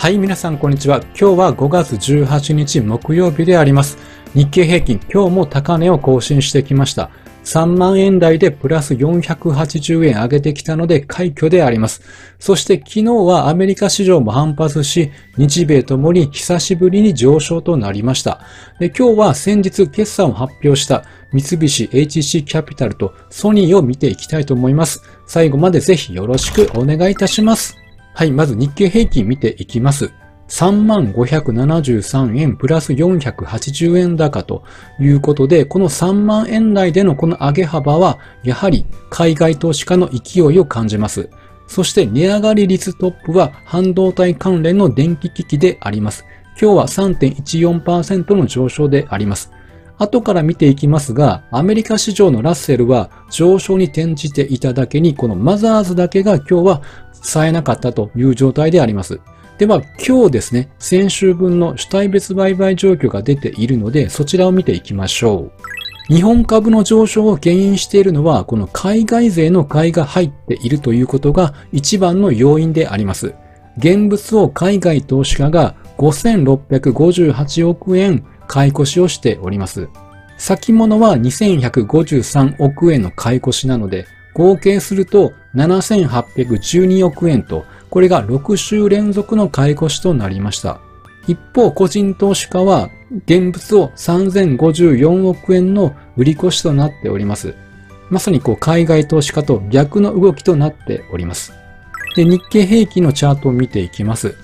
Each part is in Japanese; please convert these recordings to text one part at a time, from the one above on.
はい、皆さんこんにちは。今日は5月18日木曜日であります。日経平均、今日も高値を更新してきました。3万円台でプラス480円上げてきたので快挙であります。そして昨日はアメリカ市場も反発し、日米ともに久しぶりに上昇となりました。で今日は先日決算を発表した三菱 HC キャピタルとソニーを見ていきたいと思います。最後までぜひよろしくお願いいたします。はい、まず日経平均見ていきます。3573円プラス480円高ということで、この3万円台でのこの上げ幅は、やはり海外投資家の勢いを感じます。そして値上がり率トップは半導体関連の電気機器であります。今日は3.14%の上昇であります。後から見ていきますが、アメリカ市場のラッセルは上昇に転じていただけに、このマザーズだけが今日は冴えなかったという状態であります。では今日ですね、先週分の主体別売買状況が出ているので、そちらを見ていきましょう。日本株の上昇を牽引しているのは、この海外税の買いが入っているということが一番の要因であります。現物を海外投資家が5658億円買い越しをしております。先物は2153億円の買い越しなので、合計すると7812億円とこれが6週連続の買い越しとなりました。一方、個人投資家は現物を3054億円の売り越しとなっております。まさにこう海外投資家と逆の動きとなっております。で、日経平均のチャートを見ていきます。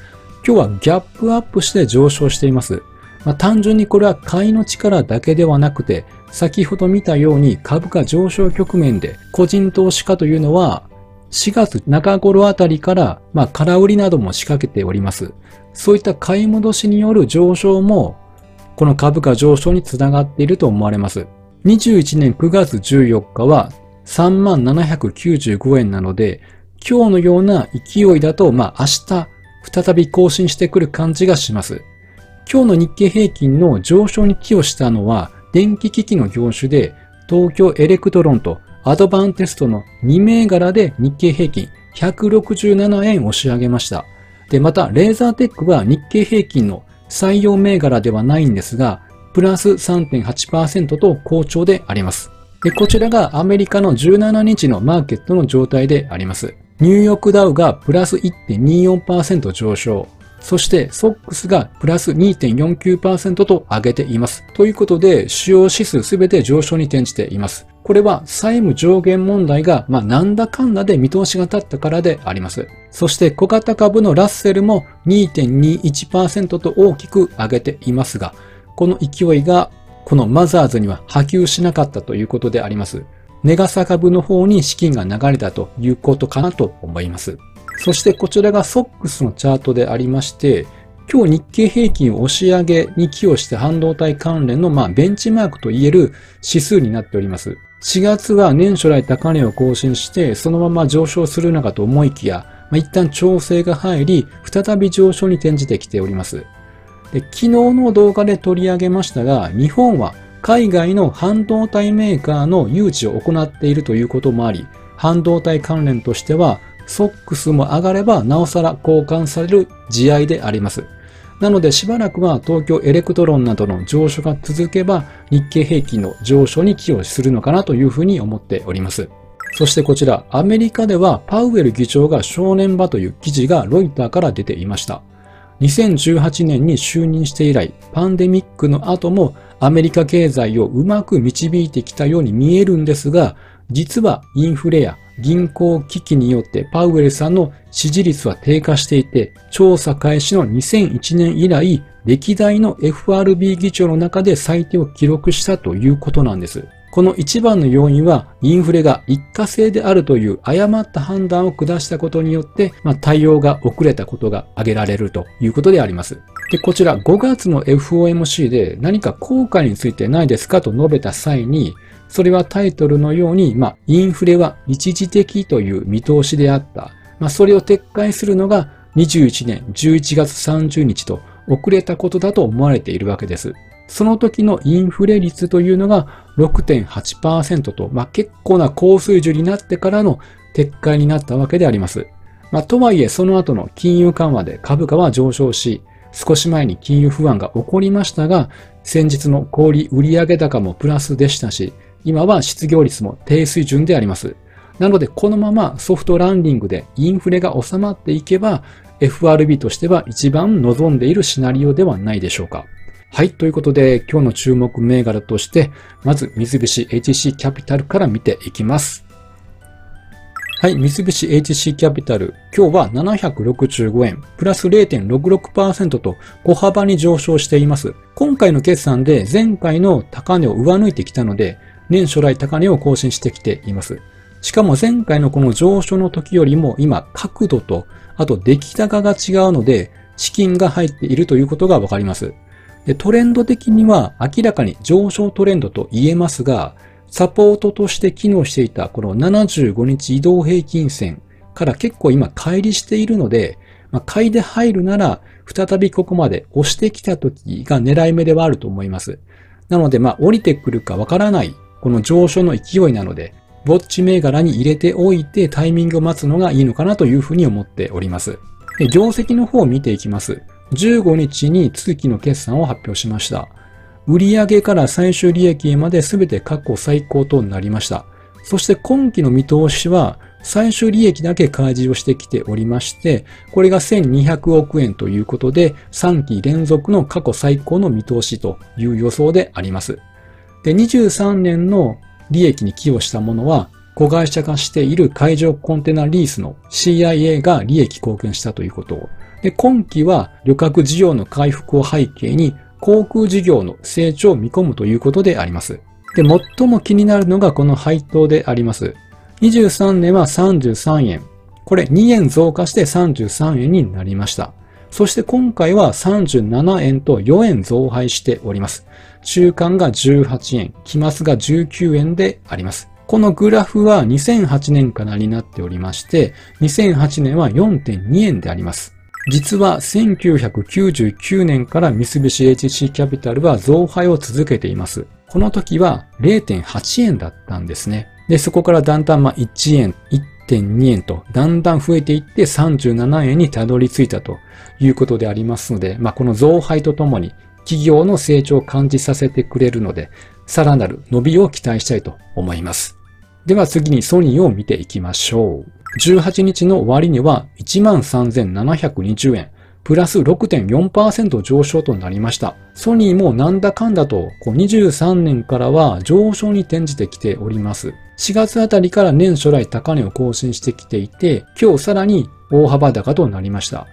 今日はギャップアップして上昇しています。まあ、単純にこれは買いの力だけではなくて、先ほど見たように株価上昇局面で個人投資家というのは4月中頃あたりから、まあ、空売りなども仕掛けております。そういった買い戻しによる上昇も、この株価上昇につながっていると思われます。21年9月14日は3795円なので、今日のような勢いだと、まあ明日再び更新してくる感じがします。今日の日経平均の上昇に寄与したのは、電気機器の業種で、東京エレクトロンとアドバンテストの2銘柄で日経平均167円押し上げました。で、また、レーザーテックは日経平均の採用銘柄ではないんですが、プラス3.8%と好調であります。で、こちらがアメリカの17日のマーケットの状態であります。ニューヨークダウがプラス1.24%上昇。そしてソックスがプラス2.49%と上げています。ということで、主要指数すべて上昇に転じています。これは債務上限問題が、まあ、なんだかんだで見通しが立ったからであります。そして小型株のラッセルも2.21%と大きく上げていますが、この勢いがこのマザーズには波及しなかったということであります。ネガサ株の方に資金が流れたということかなと思います。そしてこちらがソックスのチャートでありまして、今日日経平均を押し上げに寄与して半導体関連のまあベンチマークと言える指数になっております。4月は年初来高値を更新してそのまま上昇するのかと思いきや、まあ、一旦調整が入り、再び上昇に転じてきております。で昨日の動画で取り上げましたが、日本は海外の半導体メーカーの誘致を行っているということもあり、半導体関連としては SOX も上がればなおさら好感される地合であります。なのでしばらくは東京エレクトロンなどの上昇が続けば日経平均の上昇に寄与するのかなというふうに思っております。そしてこちら、アメリカではパウエル議長が正念場という記事がロイターから出ていました。2018年に就任して以来、パンデミックの後もアメリカ経済をうまく導いてきたように見えるんですが、実はインフレや銀行危機によってパウエルさんの支持率は低下していて、調査開始の2001年以来、歴代の FRB 議長の中で最低を記録したということなんです。この一番の要因は、インフレが一過性であるという誤った判断を下したことによって、まあ、対応が遅れたことが挙げられるということであります。で、こちら5月の FOMC で何か効果についてないですかと述べた際に、それはタイトルのように、まあ、インフレは一時的という見通しであった。まあ、それを撤回するのが21年11月30日と遅れたことだと思われているわけです。その時のインフレ率というのが6.8%と、まあ、結構な高水準になってからの撤回になったわけであります。まあ、とはいえその後の金融緩和で株価は上昇し、少し前に金融不安が起こりましたが、先日の小売売上高もプラスでしたし、今は失業率も低水準であります。なので、このままソフトランディングでインフレが収まっていけば、FRB としては一番望んでいるシナリオではないでしょうか。はい。ということで、今日の注目銘柄として、まず三菱 HC キャピタルから見ていきます。はい。三菱 HC キャピタル。今日は765円、プラス0.66%と小幅に上昇しています。今回の決算で前回の高値を上抜いてきたので、年初来高値を更新してきています。しかも前回のこの上昇の時よりも今角度と、あと出来高が違うので、資金が入っているということがわかります。でトレンド的には明らかに上昇トレンドと言えますが、サポートとして機能していたこの75日移動平均線から結構今乖離しているので、まあ、買いで入るなら再びここまで押してきた時が狙い目ではあると思います。なので、まあ、降りてくるかわからないこの上昇の勢いなので、ウォッチ銘柄に入れておいてタイミングを待つのがいいのかなというふうに思っております。で業績の方を見ていきます。15日に通期の決算を発表しました。売上から最終利益まで全て過去最高となりました。そして今期の見通しは最終利益だけ開示をしてきておりまして、これが1200億円ということで3期連続の過去最高の見通しという予想であります。で、23年の利益に寄与したものは、子会社化している海上コンテナリースの CIA が利益貢献したということで、今期は旅客事業の回復を背景に航空事業の成長を見込むということであります。で、最も気になるのがこの配当であります。23年は33円。これ2円増加して33円になりました。そして今回は37円と4円増配しております。中間が18円、期末が19円であります。このグラフは2008年からになっておりまして、2008年は4.2円であります。実は1999年から三菱 HC キャピタルは増配を続けています。この時は0.8円だったんですね。で、そこからだんだんま1円、1.2円とだんだん増えていって37円にたどり着いたということでありますので、まあ、この増配とともに企業の成長を感じさせてくれるので、さらなる伸びを期待したいと思います。では次にソニーを見ていきましょう。18日の終値は13,720円。プラス6.4%上昇となりました。ソニーもなんだかんだと、23年からは上昇に転じてきております。4月あたりから年初来高値を更新してきていて、今日さらに大幅高となりました。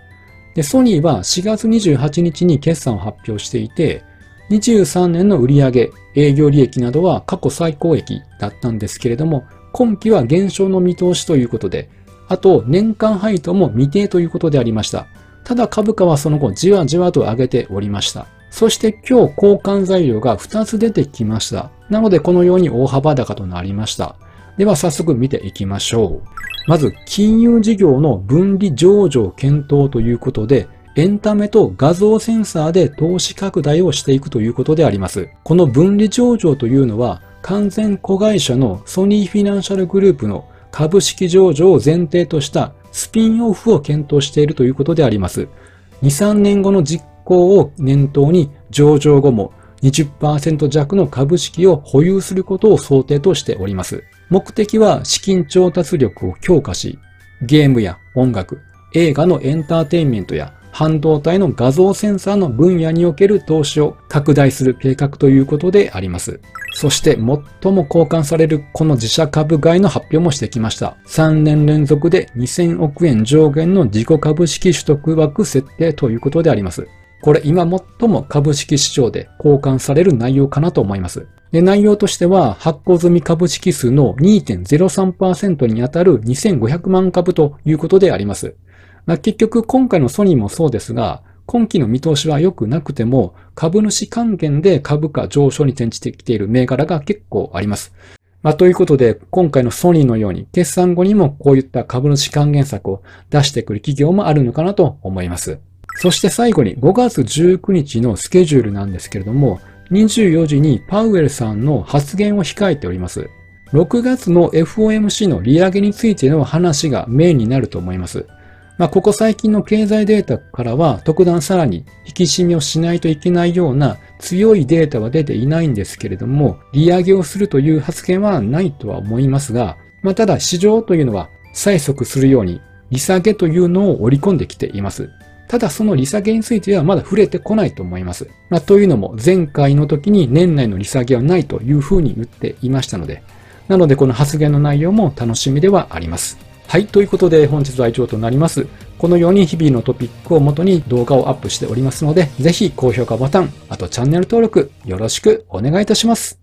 で、ソニーは4月28日に決算を発表していて、23年の売上、営業利益などは過去最高益だったんですけれども、今期は減少の見通しということで、あと年間配当も未定ということでありました。ただ株価はその後じわじわと上げておりました。そして今日交換材料が2つ出てきました。なのでこのように大幅高となりました。では早速見ていきましょう。まず金融事業の分離上場検討ということで、エンタメと画像センサーで投資拡大をしていくということであります。この分離上場というのは完全子会社のソニーフィナンシャルグループの株式上場を前提としたスピンオフを検討しているということであります。2、3年後の実行を念頭に上場後も20%弱の株式を保有することを想定としております。目的は資金調達力を強化し、ゲームや音楽、映画のエンターテインメントや半導体の画像センサーの分野における投資を拡大する計画ということであります。そして最も交換されるこの自社株買いの発表もしてきました。3年連続で2000億円上限の自己株式取得枠設定ということであります。これ今最も株式市場で交換される内容かなと思います。で内容としては発行済み株式数の2.03%にあたる2500万株ということであります。まあ、結局今回のソニーもそうですが、今期の見通しは良くなくても、株主還元で株価上昇に転じてきている銘柄が結構あります。まあ、ということで、今回のソニーのように、決算後にもこういった株主還元策を出してくる企業もあるのかなと思います。そして最後に5月19日のスケジュールなんですけれども、24時にパウエルさんの発言を控えております。6月の FOMC の利上げについての話がメインになると思います。まあ、ここ最近の経済データからは特段さらに引き締めをしないといけないような強いデータは出ていないんですけれども、利上げをするという発言はないとは思いますが、まあ、ただ市場というのは催促するように利下げというのを織り込んできています。ただその利下げについてはまだ触れてこないと思います。まあ、というのも前回の時に年内の利下げはないというふうに言っていましたので、なのでこの発言の内容も楽しみではあります。はい、ということで本日は以上となります。このように日々のトピックをもとに動画をアップしておりますので、ぜひ高評価ボタン、あとチャンネル登録よろしくお願いいたします。